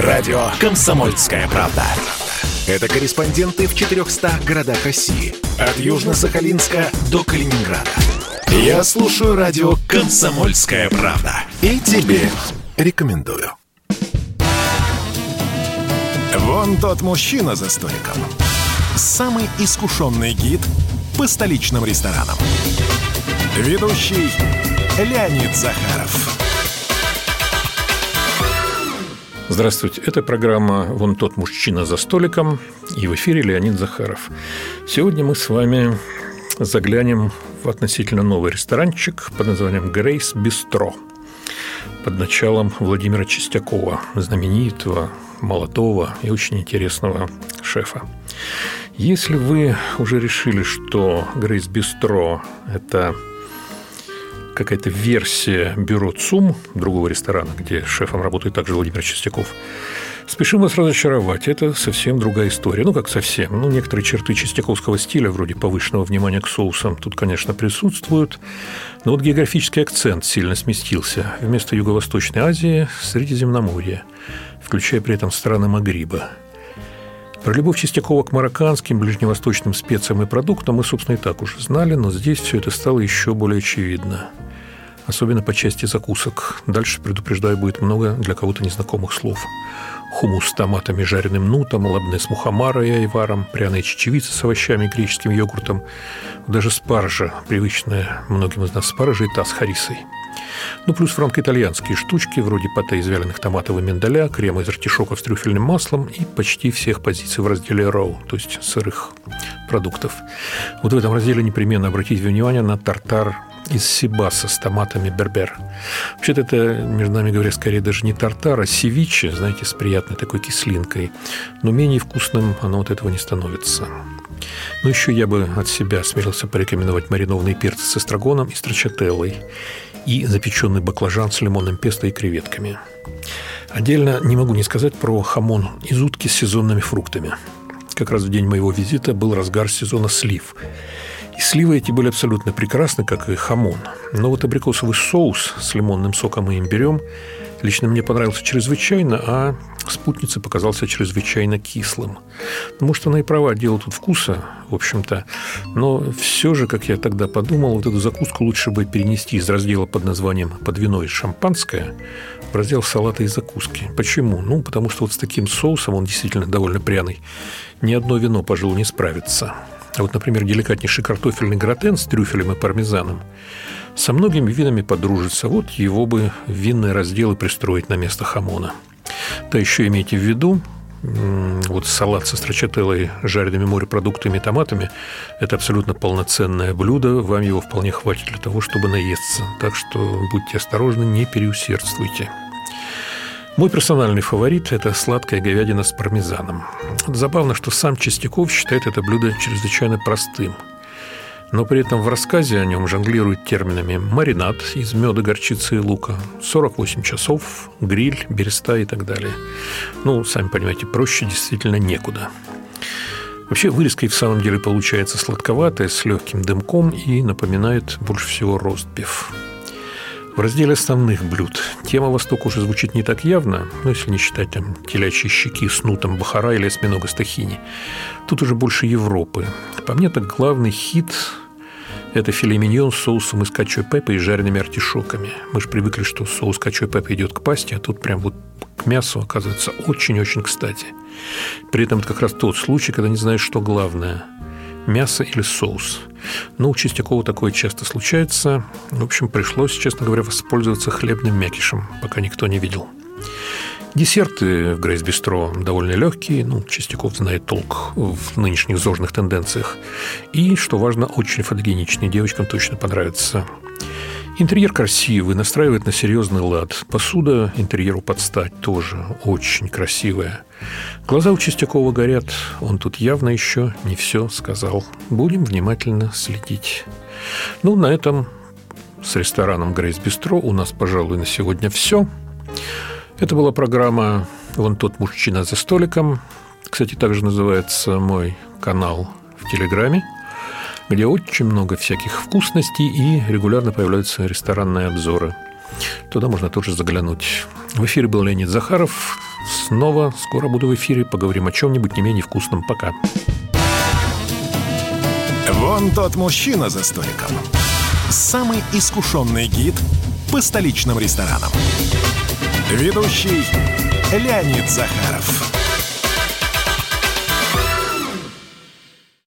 Радио «Комсомольская правда». Это корреспонденты в 400 городах России. От Южно-Сахалинска до Калининграда. Я слушаю радио «Комсомольская правда». И тебе рекомендую. Вон тот мужчина за столиком. Самый искушенный гид по столичным ресторанам. Ведущий Леонид Захаров. Здравствуйте, это программа «Вон тот мужчина за столиком» и в эфире Леонид Захаров. Сегодня мы с вами заглянем в относительно новый ресторанчик под названием «Грейс Бистро» под началом Владимира Чистякова, знаменитого, молодого и очень интересного шефа. Если вы уже решили, что Грейс Бистро – это какая-то версия бюро ЦУМ, другого ресторана, где шефом работает также Владимир Чистяков, спешим вас разочаровать. Это совсем другая история. Ну, как совсем. Ну, некоторые черты чистяковского стиля, вроде повышенного внимания к соусам, тут, конечно, присутствуют. Но вот географический акцент сильно сместился. Вместо Юго-Восточной Азии – Средиземноморье, включая при этом страны Магриба – про любовь Чистякова к марокканским, ближневосточным специям и продуктам мы, собственно, и так уже знали, но здесь все это стало еще более очевидно. Особенно по части закусок. Дальше, предупреждаю, будет много для кого-то незнакомых слов. Хумус с томатами, жареным нутом, лабне с мухомара и айваром, пряная чечевица с овощами греческим йогуртом, даже спаржа, привычная многим из нас спаржа и та с харисой – ну, плюс франко-итальянские штучки, вроде пате из вяленых томатов и миндаля, крема из артишоков с трюфельным маслом и почти всех позиций в разделе роу, то есть сырых продуктов. Вот в этом разделе непременно обратите внимание на тартар из сибаса с томатами бербер. Вообще-то это, между нами говоря, скорее даже не тартар, а севиче, знаете, с приятной такой кислинкой. Но менее вкусным оно от этого не становится. Ну, еще я бы от себя смелился порекомендовать маринованные перцы с эстрагоном и строчателлой и запеченный баклажан с лимонным песто и креветками. Отдельно не могу не сказать про хамон из утки с сезонными фруктами. Как раз в день моего визита был разгар сезона слив. И сливы эти были абсолютно прекрасны, как и хамон. Но вот абрикосовый соус с лимонным соком и имбирем лично мне понравился чрезвычайно, а спутнице показался чрезвычайно кислым. Может, она и права, дело тут вкуса, в общем-то. Но все же, как я тогда подумал, вот эту закуску лучше бы перенести из раздела под названием «Под вино и шампанское» в раздел «Салаты и закуски». Почему? Ну, потому что вот с таким соусом, он действительно довольно пряный, ни одно вино, пожалуй, не справится. А вот, например, деликатнейший картофельный гратен с трюфелем и пармезаном со многими винами подружится. Вот его бы винные разделы пристроить на место хамона – да еще имейте в виду, вот салат со строчателлой, жареными морепродуктами и томатами – это абсолютно полноценное блюдо. Вам его вполне хватит для того, чтобы наесться. Так что будьте осторожны, не переусердствуйте. Мой персональный фаворит – это сладкая говядина с пармезаном. Забавно, что сам Чистяков считает это блюдо чрезвычайно простым – но при этом в рассказе о нем жонглирует терминами маринад из меда, горчицы и лука, 48 часов, гриль, береста и так далее. Ну, сами понимаете, проще действительно некуда. Вообще вырезка и в самом деле получается сладковатая, с легким дымком и напоминает больше всего ростбиф. В разделе основных блюд тема Востока уже звучит не так явно, ну, если не считать там телячьи щеки с нутом бахара или осьминога стахини. Тут уже больше Европы. По мне, так главный хит это филе миньон с соусом из качо пеппа и жареными артишоками. Мы же привыкли, что соус качо пеппа идет к пасте, а тут прям вот к мясу оказывается очень-очень кстати. При этом это как раз тот случай, когда не знаешь, что главное – мясо или соус. Но у такое часто случается. В общем, пришлось, честно говоря, воспользоваться хлебным мякишем, пока никто не видел. Десерты в Грейс Бистро довольно легкие, ну, Чистяков знает толк в нынешних зожных тенденциях. И, что важно, очень фотогеничные, девочкам точно понравится. Интерьер красивый, настраивает на серьезный лад. Посуда интерьеру под стать тоже очень красивая. Глаза у Чистякова горят. Он тут явно еще не все сказал. Будем внимательно следить. Ну, на этом с рестораном «Грейс Бистро» у нас, пожалуй, на сегодня все. Это была программа «Вон тот мужчина за столиком». Кстати, также называется мой канал в Телеграме – где очень много всяких вкусностей и регулярно появляются ресторанные обзоры. Туда можно тоже заглянуть. В эфире был Леонид Захаров. снова скоро буду в эфире. Поговорим о чем-нибудь не менее вкусном. Пока. Вон тот мужчина за столиком. Самый искушенный гид по столичным ресторанам. Ведущий Леонид Захаров.